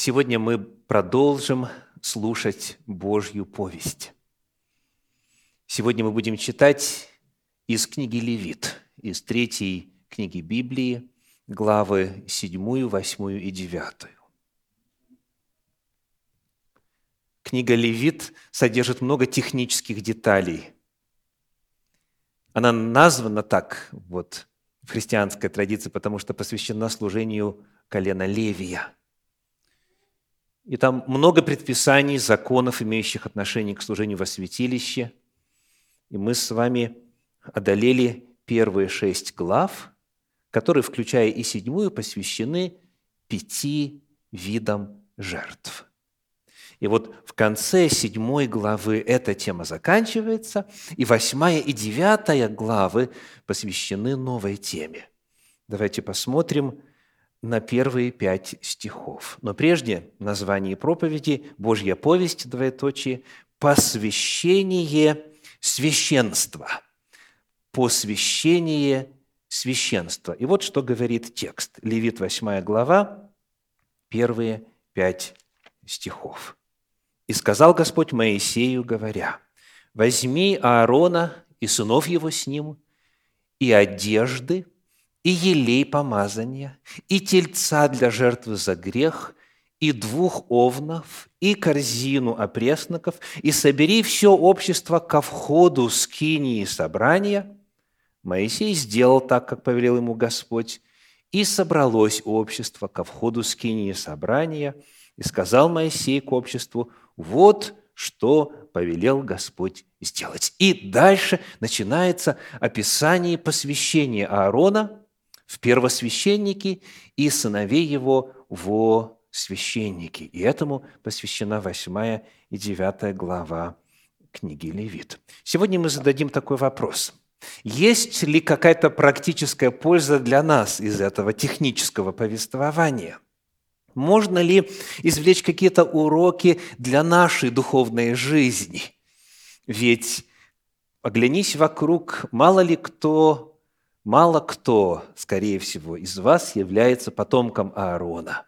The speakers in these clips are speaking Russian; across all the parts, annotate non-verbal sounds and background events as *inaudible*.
Сегодня мы продолжим слушать Божью повесть. Сегодня мы будем читать из книги Левит, из третьей книги Библии, главы 7, 8 и 9. Книга Левит содержит много технических деталей. Она названа так вот в христианской традиции, потому что посвящена служению колена Левия. И там много предписаний, законов, имеющих отношение к служению во святилище. И мы с вами одолели первые шесть глав, которые, включая и седьмую, посвящены пяти видам жертв. И вот в конце седьмой главы эта тема заканчивается, и восьмая и девятая главы посвящены новой теме. Давайте посмотрим на первые пять стихов. Но прежде название проповеди «Божья повесть», двоеточие, «Посвящение священства». «Посвящение священства». И вот что говорит текст. Левит 8 глава, первые пять стихов. «И сказал Господь Моисею, говоря, «Возьми Аарона и сынов его с ним, и одежды, и елей помазания, и тельца для жертвы за грех, и двух овнов, и корзину опресноков, и собери все общество ко входу скинии собрания». Моисей сделал так, как повелел ему Господь, и собралось общество ко входу скинии собрания, и сказал Моисей к обществу, вот что повелел Господь сделать. И дальше начинается описание посвящения Аарона в первосвященники и сыновей его во священники. И этому посвящена восьмая и девятая глава книги Левит. Сегодня мы зададим такой вопрос. Есть ли какая-то практическая польза для нас из этого технического повествования – можно ли извлечь какие-то уроки для нашей духовной жизни? Ведь оглянись вокруг, мало ли кто, мало кто, скорее всего, из вас является потомком Аарона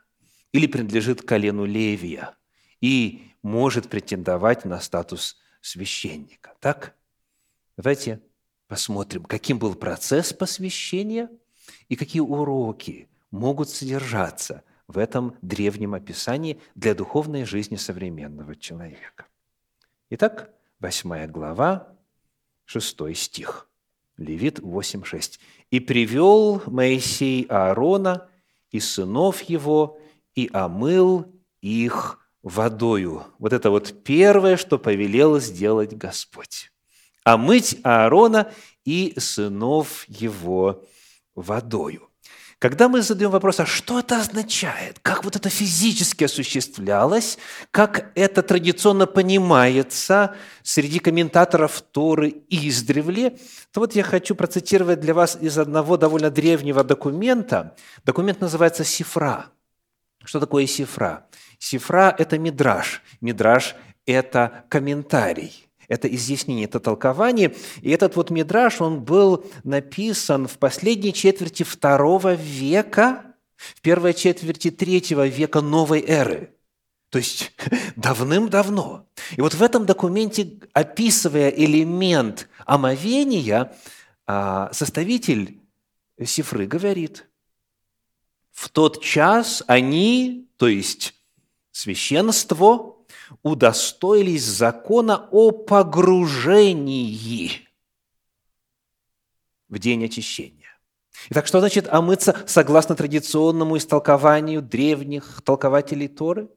или принадлежит колену Левия и может претендовать на статус священника. Так? Давайте посмотрим, каким был процесс посвящения и какие уроки могут содержаться в этом древнем описании для духовной жизни современного человека. Итак, 8 глава, 6 стих. Левит 8.6. «И привел Моисей Аарона и сынов его, и омыл их водою». Вот это вот первое, что повелел сделать Господь. Омыть Аарона и сынов его водою. Когда мы задаем вопрос, а что это означает, как вот это физически осуществлялось, как это традиционно понимается среди комментаторов Торы издревле, то вот я хочу процитировать для вас из одного довольно древнего документа. Документ называется «Сифра». Что такое сифра? Сифра – это мидраж. Мидраж – это комментарий это изъяснение, это толкование. И этот вот мидраж, он был написан в последней четверти второго века, в первой четверти третьего века новой эры. То есть *laughs* давным-давно. И вот в этом документе, описывая элемент омовения, а, составитель Сифры говорит, в тот час они, то есть священство, удостоились закона о погружении в день очищения. Итак, что значит омыться согласно традиционному истолкованию древних толкователей Торы?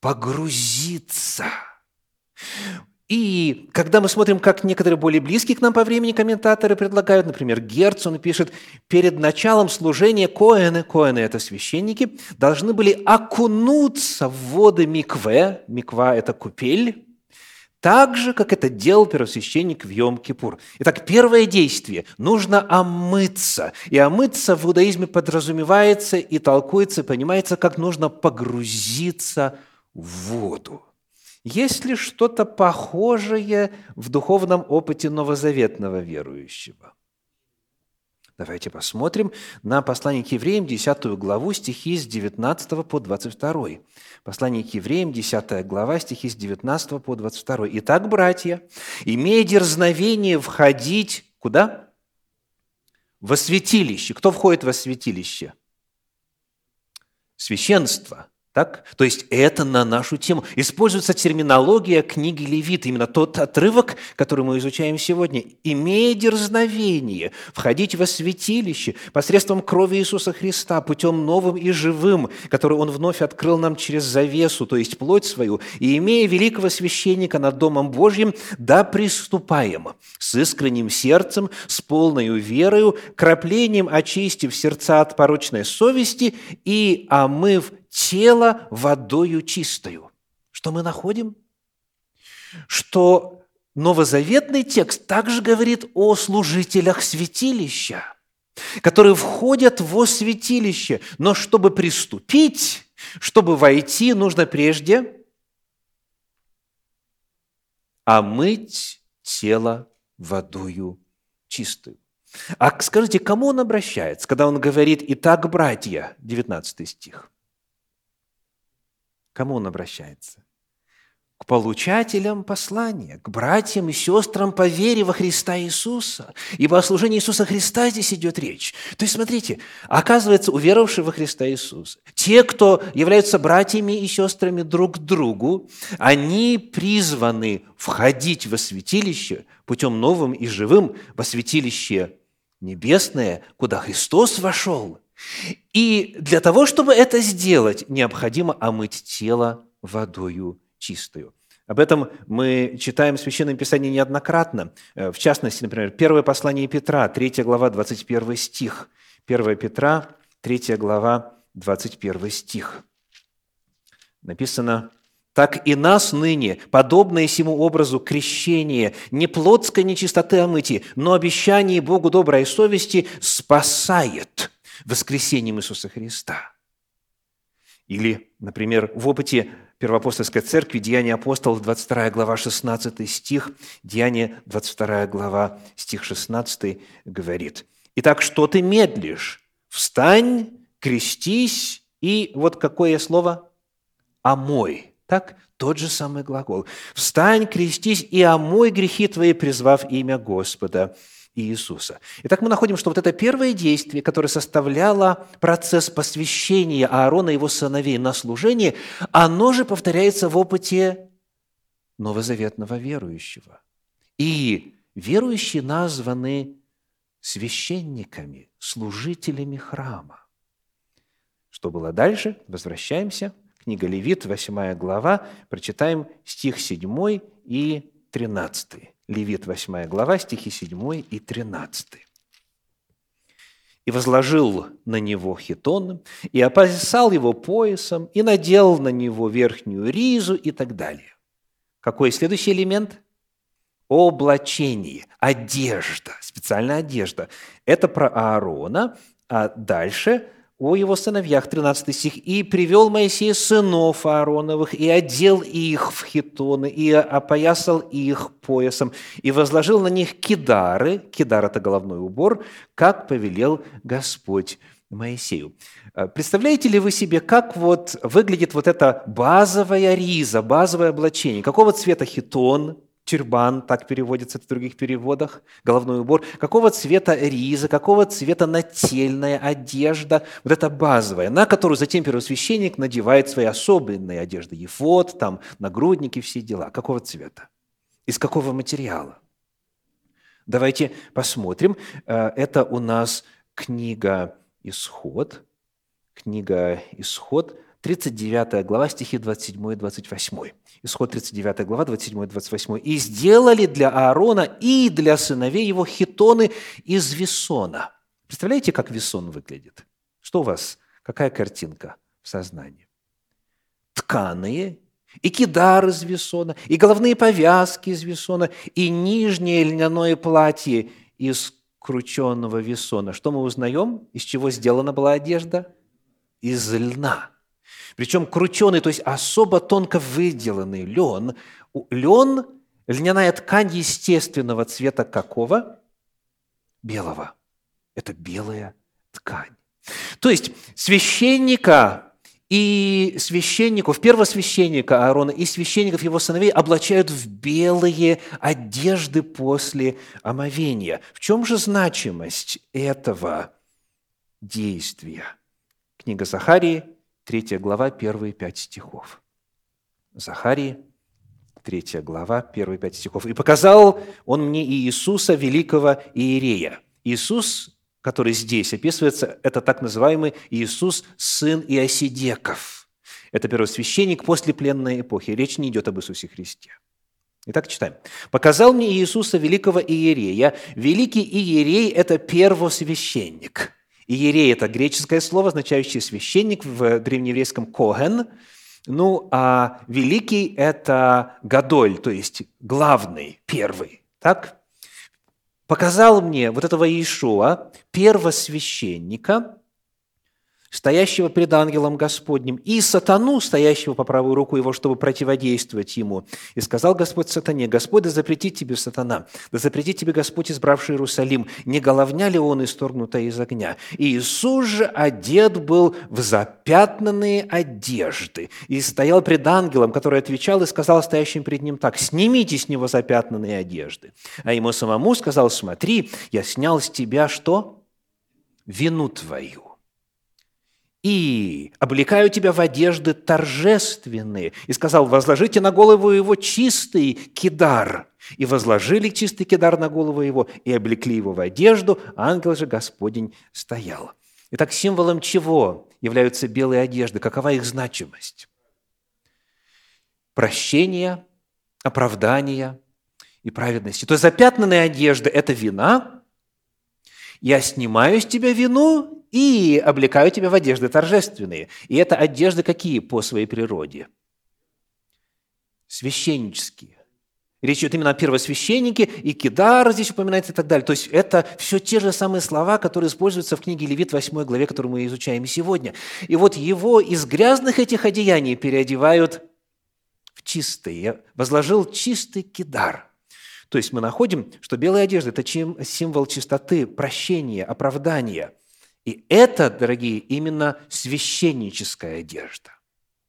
Погрузиться. И когда мы смотрим, как некоторые более близкие к нам по времени комментаторы предлагают, например, Герц, он пишет, перед началом служения коэны, коэны – это священники, должны были окунуться в воды микве, миква – это купель, так же, как это делал первосвященник в Йом-Кипур. Итак, первое действие – нужно омыться. И омыться в иудаизме подразумевается и толкуется, понимается, как нужно погрузиться в воду. Есть ли что-то похожее в духовном опыте новозаветного верующего? Давайте посмотрим на послание к евреям, 10 главу, стихи с 19 по 22. Послание к евреям, 10 глава, стихи с 19 по 22. «Итак, братья, имея дерзновение входить...» Куда? Во святилище. Кто входит во святилище? Священство – так? То есть это на нашу тему. Используется терминология книги Левит, именно тот отрывок, который мы изучаем сегодня. «Имея дерзновение входить во святилище посредством крови Иисуса Христа, путем новым и живым, который Он вновь открыл нам через завесу, то есть плоть свою, и имея великого священника над Домом Божьим, да приступаем с искренним сердцем, с полной верою, краплением очистив сердца от порочной совести и омыв тело водою чистою. Что мы находим? Что новозаветный текст также говорит о служителях святилища, которые входят во святилище. Но чтобы приступить, чтобы войти, нужно прежде омыть тело водою чистую. А скажите, кому он обращается, когда он говорит «Итак, братья», 19 стих? Кому он обращается? К получателям послания, к братьям и сестрам по вере во Христа Иисуса. Ибо о служении Иисуса Христа здесь идет речь. То есть, смотрите, оказывается, уверовавшие во Христа Иисуса, те, кто являются братьями и сестрами друг к другу, они призваны входить во святилище путем новым и живым, во святилище небесное, куда Христос вошел – и для того, чтобы это сделать, необходимо омыть тело водою чистую. Об этом мы читаем в Священном Писании неоднократно. Э, в частности, например, первое послание Петра, 3 глава, 21 стих. 1 Петра, 3 глава, 21 стих. Написано, «Так и нас ныне, подобное сему образу крещение, не плотской нечистоты омыти, но обещание Богу доброй совести спасает» воскресением Иисуса Христа. Или, например, в опыте Первоапостольской церкви Деяния апостолов, 22 глава, 16 стих, Деяние 22 глава, стих 16 говорит, «Итак, что ты медлишь? Встань, крестись, и вот какое слово? Омой». Так, тот же самый глагол. «Встань, крестись, и омой грехи твои, призвав имя Господа». Иисуса. Итак, мы находим, что вот это первое действие, которое составляло процесс посвящения Аарона и его сыновей на служение, оно же повторяется в опыте новозаветного верующего. И верующие названы священниками, служителями храма. Что было дальше? Возвращаемся. Книга Левит, 8 глава, прочитаем стих 7 и 13. Левит 8 глава, стихи 7 и 13. «И возложил на него хитон, и опасал его поясом, и надел на него верхнюю ризу» и так далее. Какой следующий элемент? Облачение, одежда, специальная одежда. Это про Аарона, а дальше о его сыновьях, 13 стих, «И привел Моисей сынов Аароновых, и одел их в хитоны, и опоясал их поясом, и возложил на них кидары». Кидар – это головной убор, как повелел Господь Моисею. Э, представляете ли вы себе, как вот выглядит вот эта базовая риза, базовое облачение? Какого цвета хитон, тюрбан, так переводится в других переводах, головной убор, какого цвета риза, какого цвета нательная одежда, вот эта базовая, на которую затем первосвященник надевает свои особенные одежды, ефот, там, нагрудники, все дела. Какого цвета? Из какого материала? Давайте посмотрим. Э, это у нас книга «Исход», книга «Исход», 39 глава, стихи 27 и 28. Исход 39 глава, 27 и 28. «И сделали для Аарона и для сыновей его хитоны из весона». Представляете, как весон выглядит? Что у вас? Какая картинка в сознании? Тканые и кидар из весона, и головные повязки из весона, и нижнее льняное платье из крученного весона. Что мы узнаем? Из чего сделана была одежда? Из льна – причем крученый, то есть особо тонко выделанный лен. Лен – льняная ткань естественного цвета какого? Белого. – это белая ткань. То есть священника и священников, первосвященника Аарона и священников его сыновей облачают в белые одежды после омовения. В чем же значимость этого действия? Книга Захарии, 3 глава, первые пять стихов. Захарии, 3 глава, первые пять стихов. «И показал он мне Иисуса, великого Иерея». Иисус, который здесь описывается, это так называемый Иисус, сын Иосидеков. Это первосвященник после пленной эпохи. Речь не идет об Иисусе Христе. Итак, читаем. «Показал мне Иисуса, великого Иерея». Великий Иерей – это первосвященник. Иерей – это греческое слово, означающее священник в древнееврейском «коген», ну, а великий – это Гадоль, то есть главный, первый. Так? Показал мне вот этого Иешуа, первосвященника, стоящего пред ангелом Господним, и сатану, стоящего по правую руку его, чтобы противодействовать ему. И сказал Господь сатане, Господь, да запретит тебе сатана, да запретит тебе Господь, избравший Иерусалим, не головня ли он, исторгнутая из огня? И Иисус же одет был в запятнанные одежды, и стоял пред ангелом, который отвечал и сказал стоящим перед ним так, «Снимите с него запятнанные одежды». А ему самому сказал, «Смотри, я снял с тебя что? Вину твою» и облекаю тебя в одежды торжественные. И сказал, возложите на голову его чистый кидар. И возложили чистый кидар на голову его, и облекли его в одежду, ангел же Господень стоял. Итак, символом чего являются белые одежды? Какова их значимость? Прощение, оправдание и праведности. То есть запятнанная одежда – это вина. Я снимаю с тебя вину и облекаю тебя в одежды торжественные. И это одежды какие по своей природе? Священнические. Речь идет именно о первосвященнике, и Кидар здесь упоминается и так далее. То есть это все те же самые слова, которые используются в книге Левит 8 главе, которую мы изучаем сегодня. И вот его из грязных этих одеяний переодевают в чистые. Возложил чистый Кидар. То есть мы находим, что белая одежда – это символ чистоты, прощения, оправдания – и это, дорогие, именно священническая одежда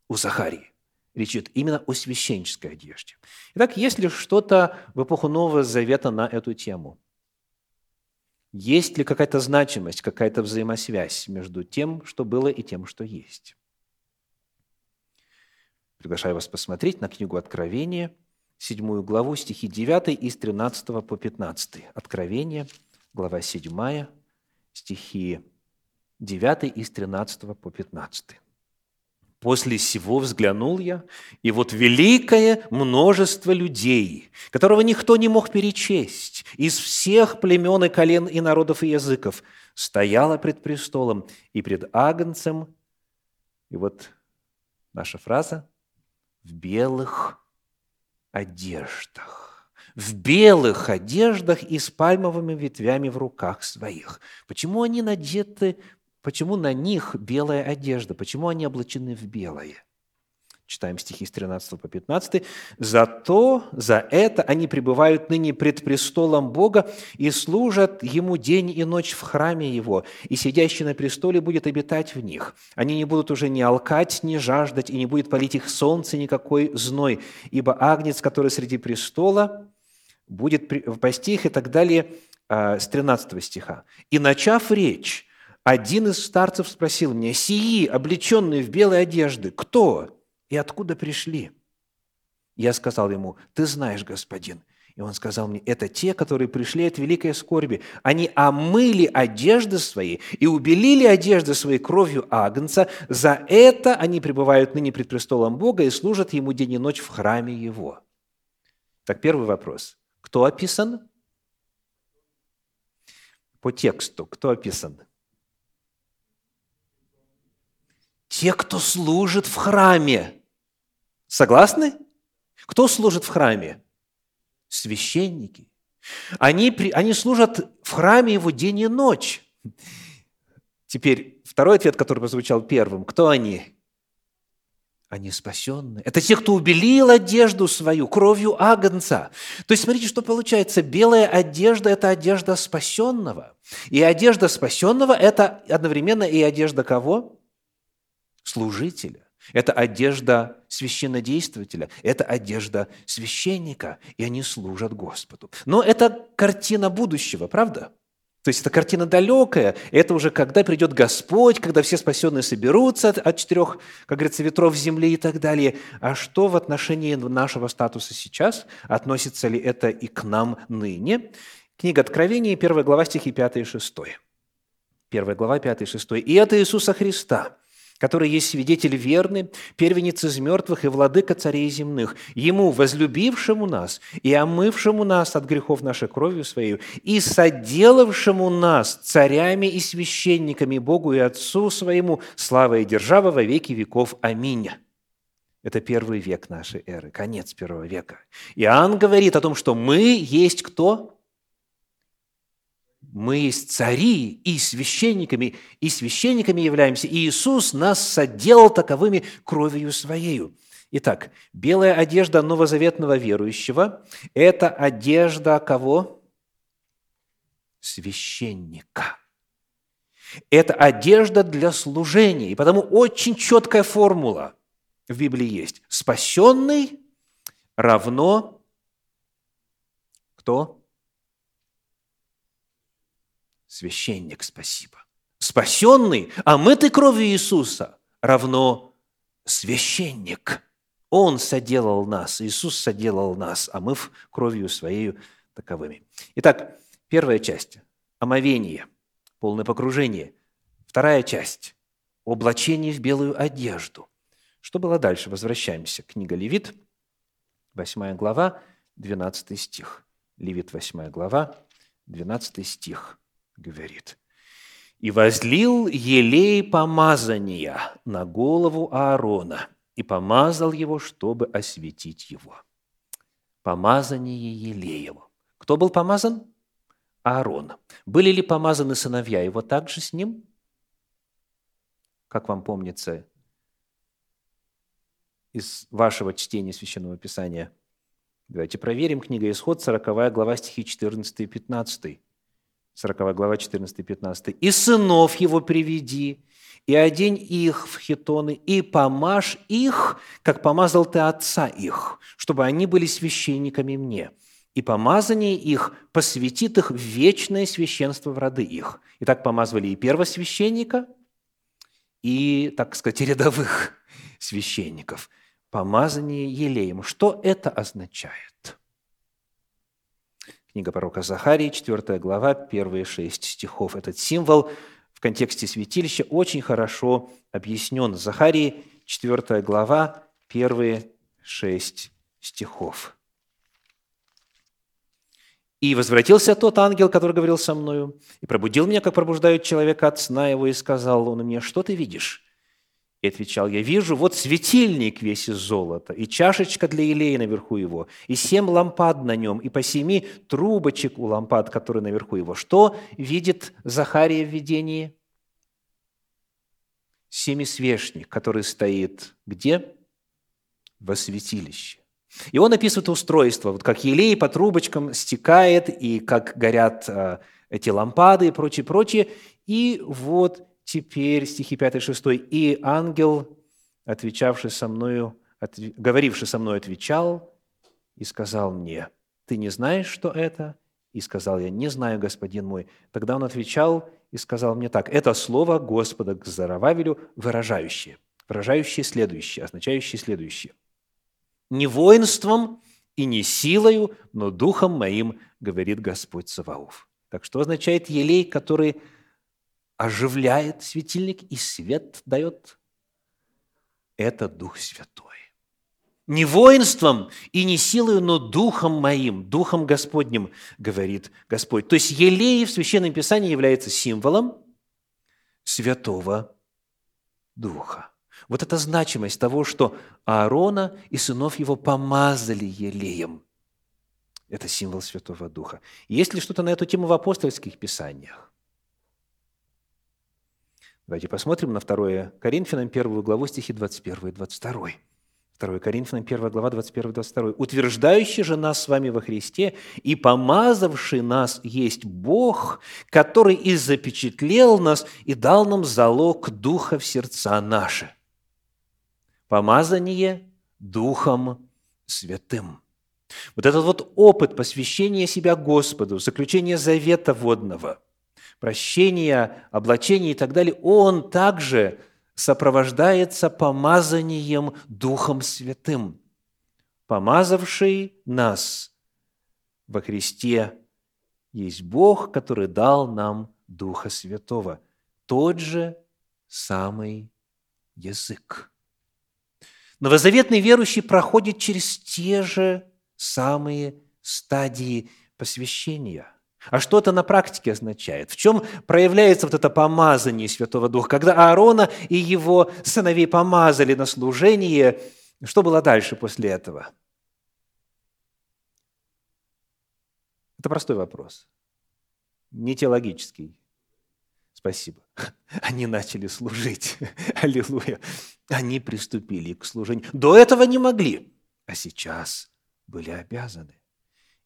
у Захарии. Речь идет именно о священнической одежде. Итак, есть ли что-то в эпоху Нового Завета на эту тему? Есть ли какая-то значимость, какая-то взаимосвязь между тем, что было, и тем, что есть? Приглашаю вас посмотреть на книгу Откровения, седьмую главу, стихи 9 из 13 по 15. Откровение, глава 7, стихи 9 из 13 по 15. После сего взглянул я, и вот великое множество людей, которого никто не мог перечесть, из всех племен и колен и народов и языков, стояло пред престолом и пред Агнцем, и вот наша фраза, в белых одеждах. В белых одеждах и с пальмовыми ветвями в руках своих. Почему они надеты Почему на них белая одежда? Почему они облачены в белое? Читаем стихи с 13 по 15. «Зато за это они пребывают ныне пред престолом Бога и служат Ему день и ночь в храме Его, и сидящий на престоле будет обитать в них. Они не будут уже ни алкать, ни жаждать, и не будет палить их солнце никакой зной, ибо агнец, который среди престола, будет пасти их» и так далее а, с 13 стиха. «И начав речь, один из старцев спросил меня, «Сии, облеченные в белые одежды, кто и откуда пришли?» Я сказал ему, «Ты знаешь, господин». И он сказал мне, это те, которые пришли от великой скорби. Они омыли одежды свои и убелили одежды своей кровью Агнца. За это они пребывают ныне пред престолом Бога и служат Ему день и ночь в храме Его. Так, первый вопрос. Кто описан? По тексту. Кто описан? Те, кто служит в храме. Согласны? Кто служит в храме? Священники. Они, они служат в храме его день и ночь. Теперь второй ответ, который прозвучал первым. Кто они? они спасенные. Это те, кто убелил одежду свою кровью агнца. То есть, смотрите, что получается. Белая одежда – это одежда спасенного. И одежда спасенного – это одновременно и одежда кого? Служителя. Это одежда священнодействователя, это одежда священника, и они служат Господу. Но это картина будущего, правда? То есть это картина далекая, это уже когда придет Господь, когда все спасенные соберутся от четырех, как говорится, ветров земли и так далее. А что в отношении нашего статуса сейчас? Относится ли это и к нам ныне? Книга Откровения, 1 глава, стихи 5 и 6. 1 глава, 5 и 6. «И это Иисуса Христа, который есть свидетель верный, первенец из мертвых и владыка царей земных, ему, возлюбившему нас и омывшему нас от грехов нашей кровью своей, и соделавшему нас царями и священниками Богу и Отцу своему, слава и держава во веки веков. Аминь». Это первый век нашей эры, конец первого века. Иоанн говорит о том, что мы есть кто? Мы есть цари и священниками, и священниками являемся, и Иисус нас соделал таковыми кровью Своею. Итак, белая одежда новозаветного верующего – это одежда кого? Священника. Это одежда для служения. И потому очень четкая формула в Библии есть. Спасенный равно кто? Священник, спасибо. Спасенный, а мытый кровью Иисуса равно священник. Он соделал нас, Иисус соделал нас, омыв кровью Своей таковыми. Итак, первая часть – омовение, полное погружение. Вторая часть – облачение в белую одежду. Что было дальше? Возвращаемся. Книга Левит, 8 глава, 12 стих. Левит, 8 глава, 12 стих говорит. «И возлил елей помазания на голову Аарона, и помазал его, чтобы осветить его». Помазание елеем. Кто был помазан? Аарон. Были ли помазаны сыновья его также с ним? Как вам помнится из вашего чтения Священного Писания? Давайте проверим. Книга Исход, 40 глава, стихи 14 и 15. 40 глава, 14-15. «И сынов его приведи, и одень их в хитоны, и помажь их, как помазал ты отца их, чтобы они были священниками мне. И помазание их посвятит их вечное священство в роды их». И так помазывали и первосвященника, и, так сказать, рядовых священников. Помазание елеем. Что это означает? Книга пророка Захарии, 4 глава, первые шесть стихов. Этот символ в контексте святилища очень хорошо объяснен. Захарии, 4 глава, первые шесть стихов. «И возвратился тот ангел, который говорил со мною, и пробудил меня, как пробуждают человека от сна его, и сказал он мне, что ты видишь? И отвечал, я вижу, вот светильник весь из золота, и чашечка для елея наверху его, и семь лампад на нем, и по семи трубочек у лампад, которые наверху его. Что видит Захария в видении? Семисвешник, который стоит где? Во святилище. И он описывает устройство, вот как елей по трубочкам стекает, и как горят э, эти лампады и прочее, прочее. И вот теперь стихи 5 и 6. «И ангел, отвечавший со мною, говоривший со мной, отвечал и сказал мне, «Ты не знаешь, что это?» И сказал я, «Не знаю, господин мой». Тогда он отвечал и сказал мне так, «Это слово Господа к Зарававелю, выражающее, выражающее следующее, означающее следующее. Не воинством и не силою, но духом моим, говорит Господь Саваоф». Так что означает елей, который оживляет светильник и свет дает, это Дух Святой. Не воинством и не силой, но Духом моим, Духом Господним, говорит Господь. То есть елей в Священном Писании является символом Святого Духа. Вот это значимость того, что Аарона и сынов его помазали елеем. Это символ Святого Духа. Есть ли что-то на эту тему в апостольских писаниях? Давайте посмотрим на 2 Коринфянам, 1 главу, стихи 21 и 22. 2 Коринфянам, 1 глава, 21 и 22. «Утверждающий же нас с вами во Христе и помазавший нас есть Бог, который и запечатлел нас и дал нам залог Духа в сердца наши». Помазание Духом Святым. Вот этот вот опыт посвящения себя Господу, заключения завета водного – прощения, облачения и так далее, он также сопровождается помазанием Духом Святым. Помазавший нас во Христе есть Бог, который дал нам Духа Святого. Тот же самый язык. Новозаветный верующий проходит через те же самые стадии посвящения – а что это на практике означает? В чем проявляется вот это помазание Святого Духа? Когда Аарона и его сыновей помазали на служение, что было дальше после этого? Это простой вопрос. Не теологический. Спасибо. *laughs* Они начали служить. *laughs* Аллилуйя. Они приступили к служению. До этого не могли, а сейчас были обязаны.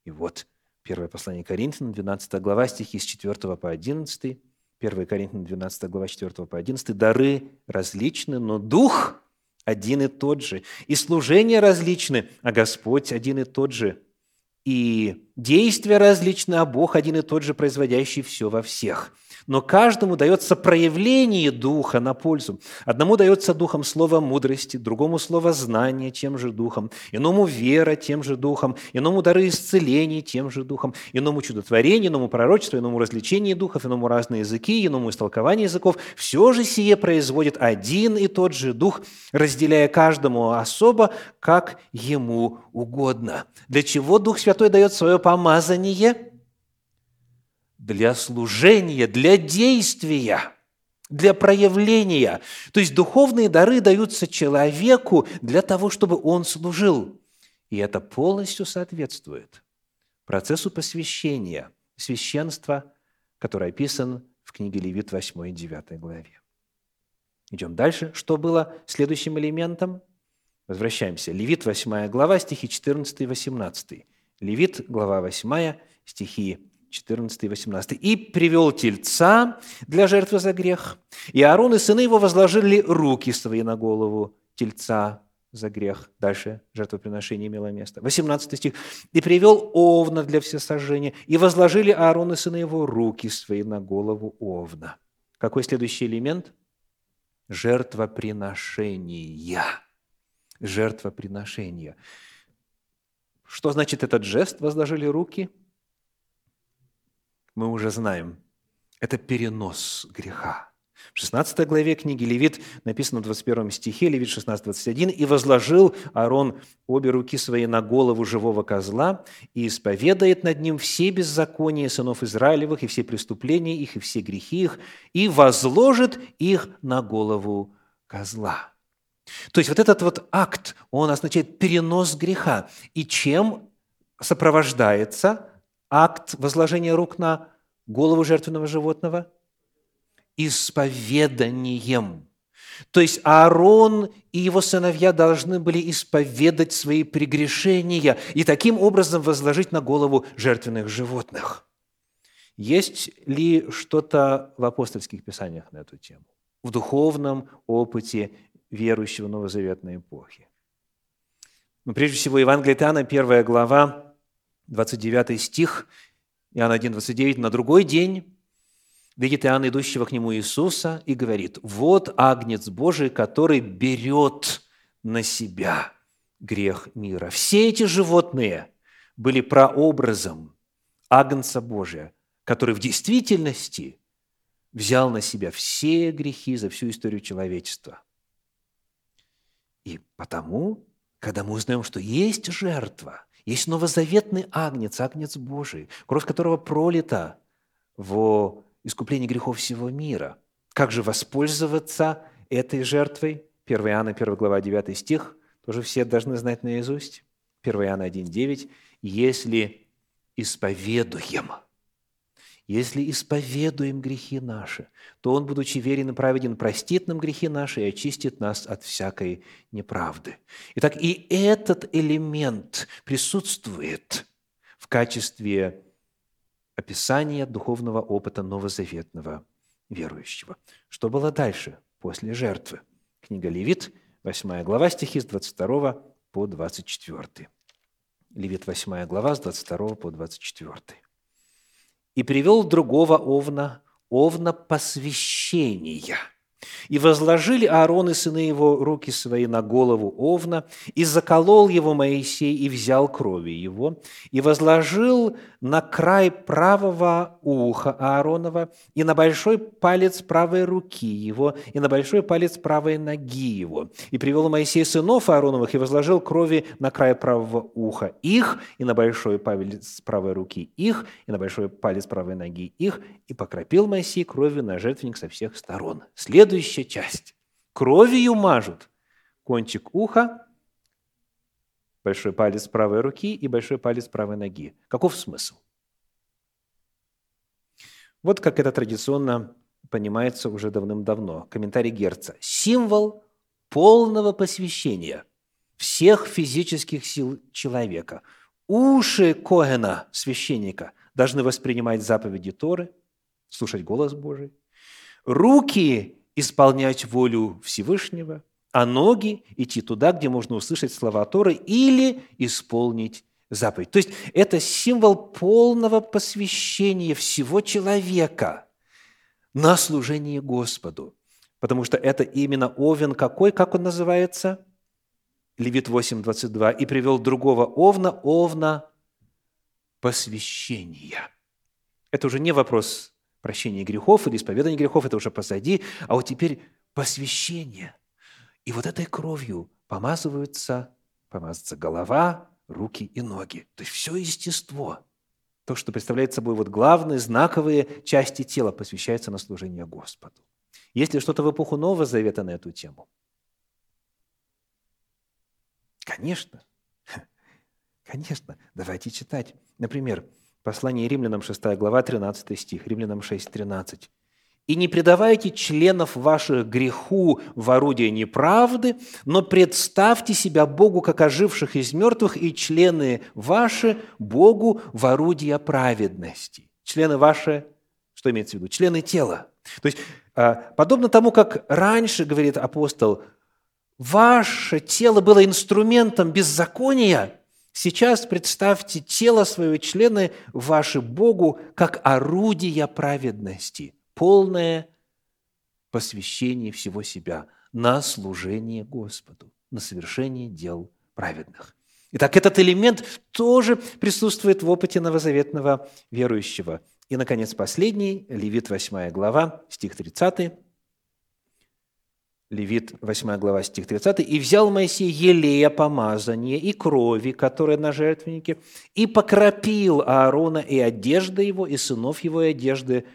И вот Первое послание Коринфянам, 12 глава, стихи с 4 по 11. 1 Коринфянам, 12 глава, 4 по 11. «Дары различны, но Дух один и тот же. И служения различны, а Господь один и тот же. И действия различны, а Бог один и тот же, производящий все во всех» но каждому дается проявление Духа на пользу. Одному дается Духом слово мудрости, другому слово знания тем же Духом, иному вера тем же Духом, иному дары исцеления тем же Духом, иному чудотворение, иному пророчество, иному развлечение духов, иному разные языки, иному истолкование языков. Все же сие производит один и тот же Дух, разделяя каждому особо, как ему угодно. Для чего Дух Святой дает свое помазание – для служения, для действия, для проявления. То есть духовные дары даются человеку для того, чтобы он служил. И это полностью соответствует процессу посвящения, священства, который описан в книге Левит 8 и 9 главе. Идем дальше. Что было следующим элементом? Возвращаемся. Левит 8 глава, стихи 14 и 18. Левит, глава 8, стихи 14 и 18. «И привел тельца для жертвы за грех, и Аарон и сыны его возложили руки свои на голову тельца за грех». Дальше жертвоприношение имело место. 18 стих. «И привел овна для всесожжения, и возложили Аарон и сыны его руки свои на голову овна». Какой следующий элемент? Жертвоприношения. Жертвоприношения. Что значит этот жест «возложили руки»? Мы уже знаем, это перенос греха. В 16 главе книги Левит написано в 21 стихе, Левит 16, 21, «И возложил Аарон обе руки свои на голову живого козла и исповедает над ним все беззакония сынов Израилевых и все преступления их и все грехи их, и возложит их на голову козла». То есть вот этот вот акт, он означает перенос греха. И чем сопровождается акт возложения рук на голову жертвенного животного? Исповеданием. То есть Аарон и его сыновья должны были исповедать свои прегрешения и таким образом возложить на голову жертвенных животных. Есть ли что-то в апостольских писаниях на эту тему? В духовном опыте верующего новозаветной эпохи? Ну, прежде всего, Евангелие Иоанна, первая глава, 29 стих, Иоанн 1, 29, «На другой день видит Иоанн идущего к нему Иисуса и говорит, «Вот Агнец Божий, который берет на себя грех мира». Все эти животные были прообразом Агнца Божия, который в действительности взял на себя все грехи за всю историю человечества. И потому, когда мы узнаем, что есть жертва – есть новозаветный агнец, агнец Божий, кровь которого пролита в искуплении грехов всего мира. Как же воспользоваться этой жертвой? 1 Иоанна, 1 глава, 9 стих, тоже все должны знать наизусть. 1 Иоанна 1, 9. «Если исповедуем, если исповедуем грехи наши, то Он, будучи верен и праведен, простит нам грехи наши и очистит нас от всякой неправды. Итак, и этот элемент присутствует в качестве описания духовного опыта новозаветного верующего. Что было дальше, после жертвы? Книга Левит, 8 глава, стихи с 22 по 24. Левит 8 глава, с 22 по 24 и привел другого овна, овна посвящения – и возложили Аарон и сыны его руки свои на голову Овна, и заколол его Моисей, и взял крови его, и возложил на край правого уха Ааронова, и на большой палец правой руки его, и на большой палец правой ноги его. И привел Моисей сынов Аароновых, и возложил крови на край правого уха их, и на большой палец правой руки их, и на большой палец правой ноги их, и покропил Моисей кровью на жертвенник со всех сторон. Следующая часть. Кровью мажут кончик уха, большой палец правой руки и большой палец правой ноги. Каков смысл? Вот как это традиционно понимается уже давным-давно. Комментарий Герца. Символ полного посвящения всех физических сил человека. Уши Когена, священника, должны воспринимать заповеди Торы, слушать голос Божий. Руки исполнять волю Всевышнего, а ноги идти туда, где можно услышать слова Торы или исполнить заповедь. То есть это символ полного посвящения всего человека на служение Господу. Потому что это именно овен какой, как он называется? Левит 8, 22. «И привел другого овна, овна посвящения». Это уже не вопрос прощения грехов или исповедания грехов, это уже позади, а вот теперь посвящение. И вот этой кровью помазываются, помазывается голова, руки и ноги. То есть все естество, то, что представляет собой вот главные знаковые части тела, посвящается на служение Господу. Есть ли что-то в эпоху Нового Завета на эту тему? Конечно. Конечно. Давайте читать. Например, Послание римлянам, 6 глава, 13 стих, римлянам 6, 13. «И не предавайте членов ваших греху в орудие неправды, но представьте себя Богу, как оживших из мертвых, и члены ваши Богу в орудие праведности». Члены ваши, что имеется в виду? Члены тела. То есть, а, подобно тому, как раньше, говорит апостол, ваше тело было инструментом беззакония – Сейчас представьте тело свое, члены ваши Богу, как орудия праведности, полное посвящение всего себя на служение Господу, на совершение дел праведных. Итак, этот элемент тоже присутствует в опыте новозаветного верующего. И, наконец, последний, Левит 8 глава, стих 30. Левит, 8 глава, стих 30. «И взял Моисей елея помазания и крови, которые на жертвеннике, и покропил Аарона и одежды его, и сынов его, и одежды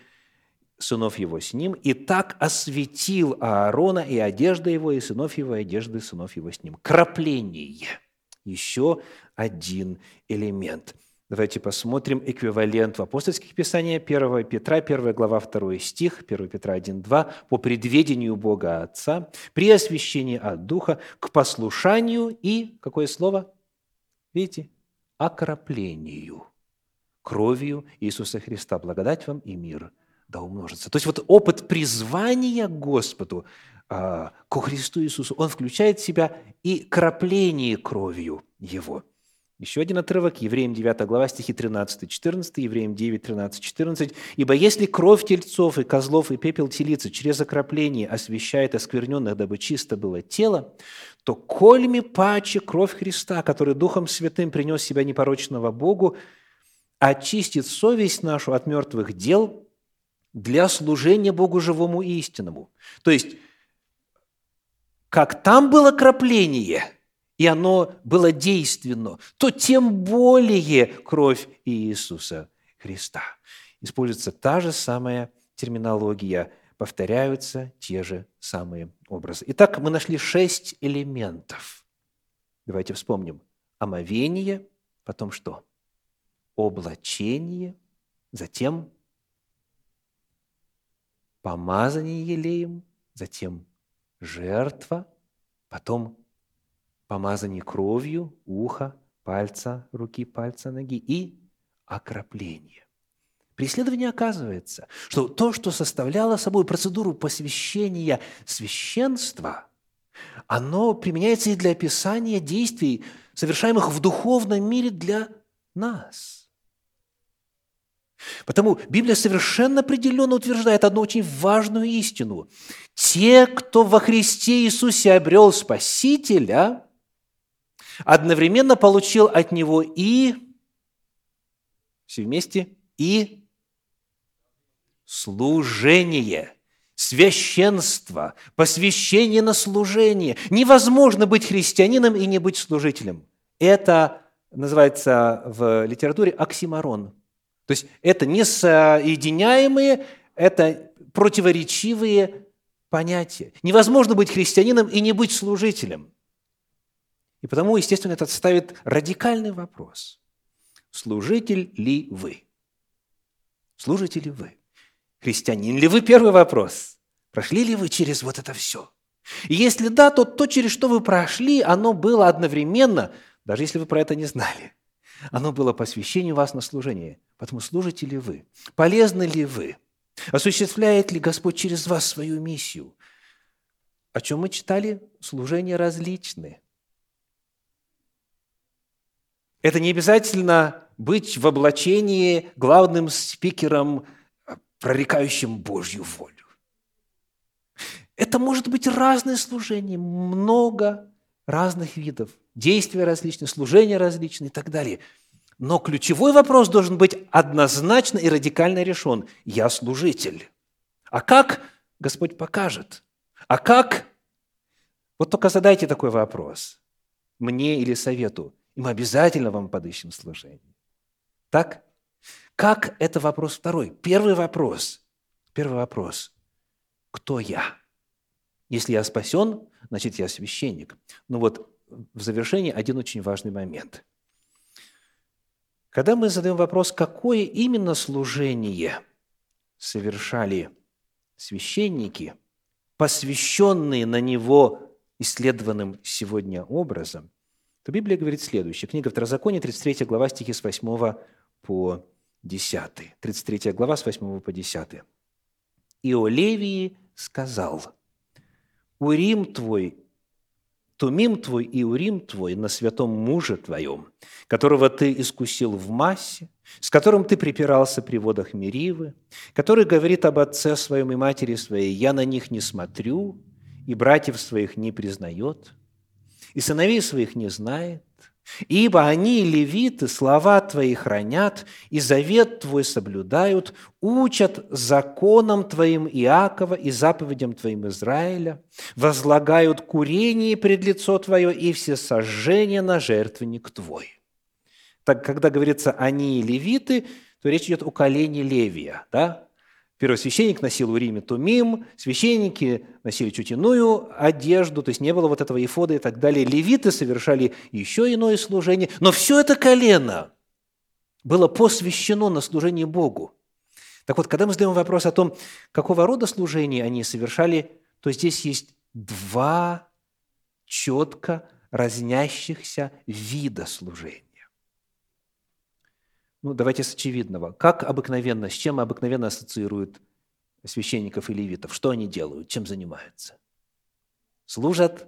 сынов его с ним, и так осветил Аарона и одежды его, и сынов его, и одежды сынов его с ним». Крапление – еще один элемент – Давайте посмотрим эквивалент в апостольских писаниях 1 Петра, 1 глава, 2 стих, 1 Петра 1, 2. «По предведению Бога Отца, при освящении от Духа, к послушанию и...» Какое слово? Видите? «Окроплению» кровью Иисуса Христа. Благодать вам и мир да умножится. То есть вот опыт призвания Господу, а, ко Христу Иисусу, он включает в себя и крапление кровью Его – еще один отрывок, Евреям 9 глава, стихи 13-14, Евреям 9, 13-14. «Ибо если кровь тельцов и козлов и пепел телицы через окропление освещает оскверненных, дабы чисто было тело, то кольми паче кровь Христа, который Духом Святым принес себя непорочного Богу, очистит совесть нашу от мертвых дел для служения Богу живому и истинному». То есть, как там было крапление – и оно было действенно, то тем более кровь Иисуса Христа. Используется та же самая терминология, повторяются те же самые образы. Итак, мы нашли шесть элементов. Давайте вспомним. Омовение, потом что? Облачение, затем помазание елеем, затем жертва, потом помазание кровью, уха, пальца, руки, пальца, ноги и окропление. При исследовании оказывается, что то, что составляло собой процедуру посвящения священства, оно применяется и для описания действий, совершаемых в духовном мире для нас. Потому Библия совершенно определенно утверждает одну очень важную истину. Те, кто во Христе Иисусе обрел Спасителя, одновременно получил от Него и, все вместе, и служение, священство, посвящение на служение. Невозможно быть христианином и не быть служителем. Это называется в литературе оксиморон. То есть это несоединяемые, это противоречивые понятия. Невозможно быть христианином и не быть служителем. И потому, естественно, это ставит радикальный вопрос. Служитель ли вы? Служите ли вы? Христианин ли вы? Первый вопрос. Прошли ли вы через вот это все? И если да, то то, через что вы прошли, оно было одновременно, даже если вы про это не знали, оно было посвящение вас на служение. Потому служите ли вы? Полезны ли вы? Осуществляет ли Господь через вас свою миссию? О чем мы читали? Служения различны. Это не обязательно быть в облачении главным спикером прорекающим Божью волю. Это может быть разное служение, много разных видов, действия различные, служения различные и так далее. Но ключевой вопрос должен быть однозначно и радикально решен. Я служитель. А как? Господь покажет. А как? Вот только задайте такой вопрос. Мне или совету. И мы обязательно вам подыщем служение. Так? Как – это вопрос второй. Первый вопрос. Первый вопрос. Кто я? Если я спасен, значит, я священник. Но вот в завершении один очень важный момент. Когда мы задаем вопрос, какое именно служение совершали священники, посвященные на него исследованным сегодня образом, то Библия говорит следующее. Книга Второзакония, 33 глава, стихи с 8 по 10. 33 глава с 8 по 10. «И о Левии сказал, Урим твой, Тумим твой и Урим твой на святом муже твоем, которого ты искусил в массе, с которым ты припирался при водах Меривы, который говорит об отце своем и матери своей, я на них не смотрю, и братьев своих не признает, и сыновей своих не знает, Ибо они, левиты, слова Твои хранят, и завет Твой соблюдают, учат законам Твоим Иакова и заповедям Твоим Израиля, возлагают курение пред лицо Твое и все сожжения на жертвенник Твой». Так, когда говорится «они левиты», то речь идет о колене Левия, да? Первосвященник носил в Риме тумим, священники носили чуть иную одежду, то есть не было вот этого ифода и так далее. Левиты совершали еще иное служение, но все это колено было посвящено на служение Богу. Так вот, когда мы задаем вопрос о том, какого рода служение они совершали, то здесь есть два четко разнящихся вида служения. Ну, давайте с очевидного. Как обыкновенно, с чем обыкновенно ассоциируют священников и левитов? Что они делают? Чем занимаются? Служат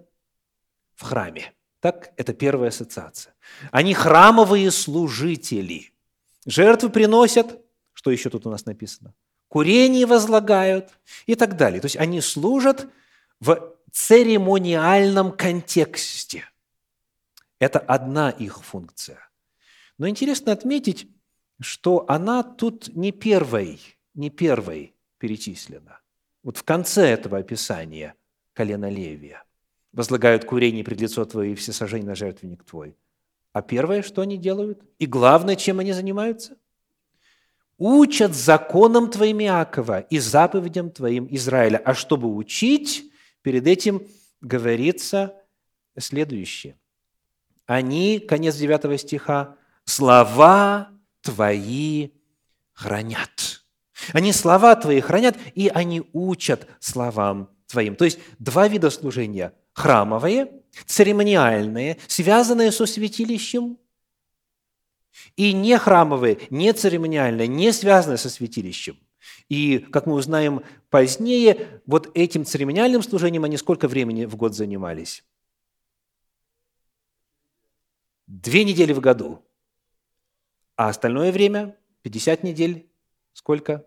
в храме. Так, это первая ассоциация. Они храмовые служители. Жертвы приносят, что еще тут у нас написано? Курение возлагают и так далее. То есть они служат в церемониальном контексте. Это одна их функция. Но интересно отметить, что она тут не первой, не первой перечислена. Вот в конце этого описания колено Левия. Возлагают курение пред лицо Твое и все сожжения на жертвенник Твой. А первое, что они делают? И главное, чем они занимаются? Учат законам Твоим Иакова и заповедям Твоим Израиля. А чтобы учить, перед этим говорится следующее. Они, конец 9 стиха, слова твои хранят. Они слова Твои хранят, и они учат словам Твоим. То есть два вида служения – храмовое, церемониальное, связанное со святилищем, и не храмовые, не церемониальные, не связанные со святилищем. И, как мы узнаем позднее, вот этим церемониальным служением они сколько времени в год занимались? Две недели в году. А остальное время, 50 недель, сколько?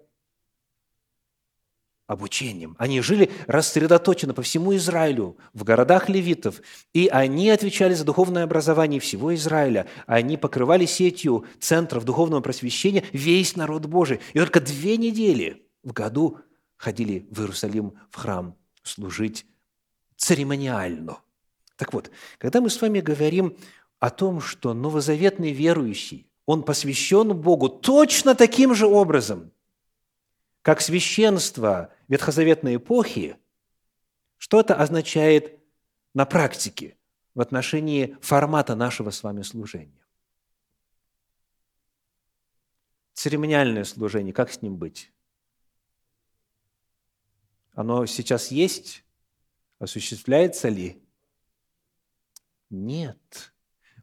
обучением. Они жили рассредоточенно по всему Израилю, в городах левитов, и они отвечали за духовное образование всего Израиля. Они покрывали сетью центров духовного просвещения весь народ Божий. И только две недели в году ходили в Иерусалим в храм служить церемониально. Так вот, когда мы с вами говорим о том, что новозаветный верующий, он посвящен Богу точно таким же образом – как священство ветхозаветной эпохи, что это означает на практике в отношении формата нашего с вами служения. Церемониальное служение, как с ним быть? Оно сейчас есть? Осуществляется ли? Нет.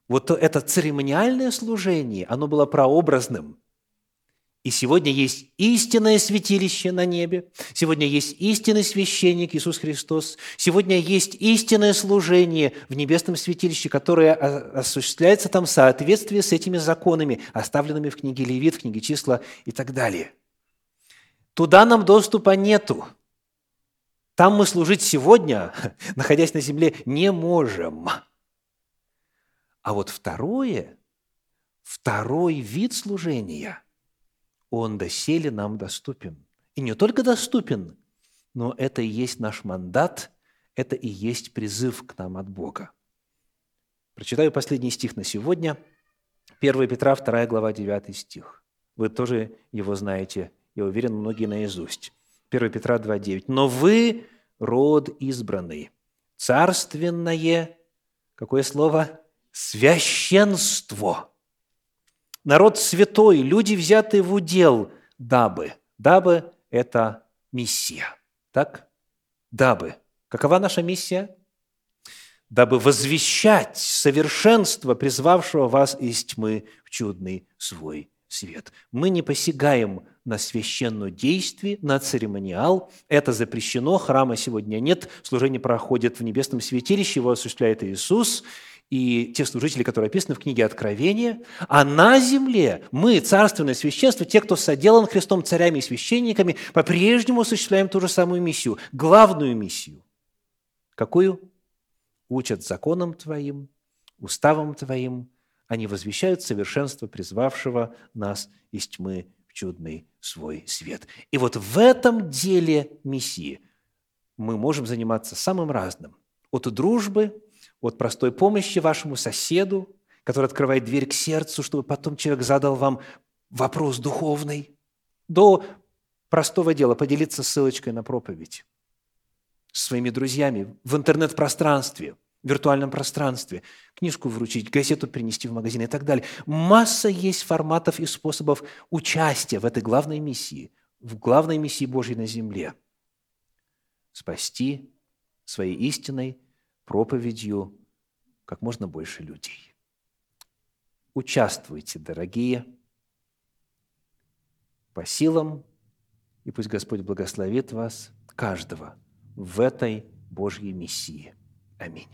Вот это церемониальное служение, оно было прообразным – и сегодня есть истинное святилище на небе, сегодня есть истинный священник Иисус Христос, сегодня есть истинное служение в небесном святилище, которое осуществляется там в соответствии с этими законами, оставленными в книге Левит, в книге Числа и так далее. Туда нам доступа нету. Там мы служить сегодня, *laughs* находясь на земле, не можем. А вот второе, второй вид служения – он доселе нам доступен. И не только доступен, но это и есть наш мандат, это и есть призыв к нам от Бога. Прочитаю последний стих на сегодня. 1 Петра, 2 глава, 9 стих. Вы тоже его знаете, я уверен, многие наизусть. 1 Петра 2, 9. «Но вы род избранный, царственное, какое слово? Священство» народ святой, люди, взятые в удел, дабы. Дабы – это миссия. Так? Дабы. Какова наша миссия? Дабы возвещать совершенство, призвавшего вас из тьмы в чудный свой свет. Мы не посягаем на священное действие, на церемониал. Это запрещено, храма сегодня нет, служение проходит в небесном святилище, его осуществляет Иисус – и те служители, которые описаны в книге Откровения, а на земле мы, царственное священство, те, кто соделан Христом царями и священниками, по-прежнему осуществляем ту же самую миссию, главную миссию. Какую? Учат законам Твоим, уставам Твоим, они возвещают совершенство призвавшего нас из тьмы в чудный свой свет. И вот в этом деле миссии мы можем заниматься самым разным. От дружбы от простой помощи вашему соседу, который открывает дверь к сердцу, чтобы потом человек задал вам вопрос духовный, до простого дела поделиться ссылочкой на проповедь с своими друзьями в интернет-пространстве, в виртуальном пространстве, книжку вручить, газету принести в магазин и так далее. Масса есть форматов и способов участия в этой главной миссии, в главной миссии Божьей на земле. Спасти своей истиной проповедью как можно больше людей. Участвуйте, дорогие, по силам, и пусть Господь благословит вас, каждого, в этой Божьей миссии. Аминь.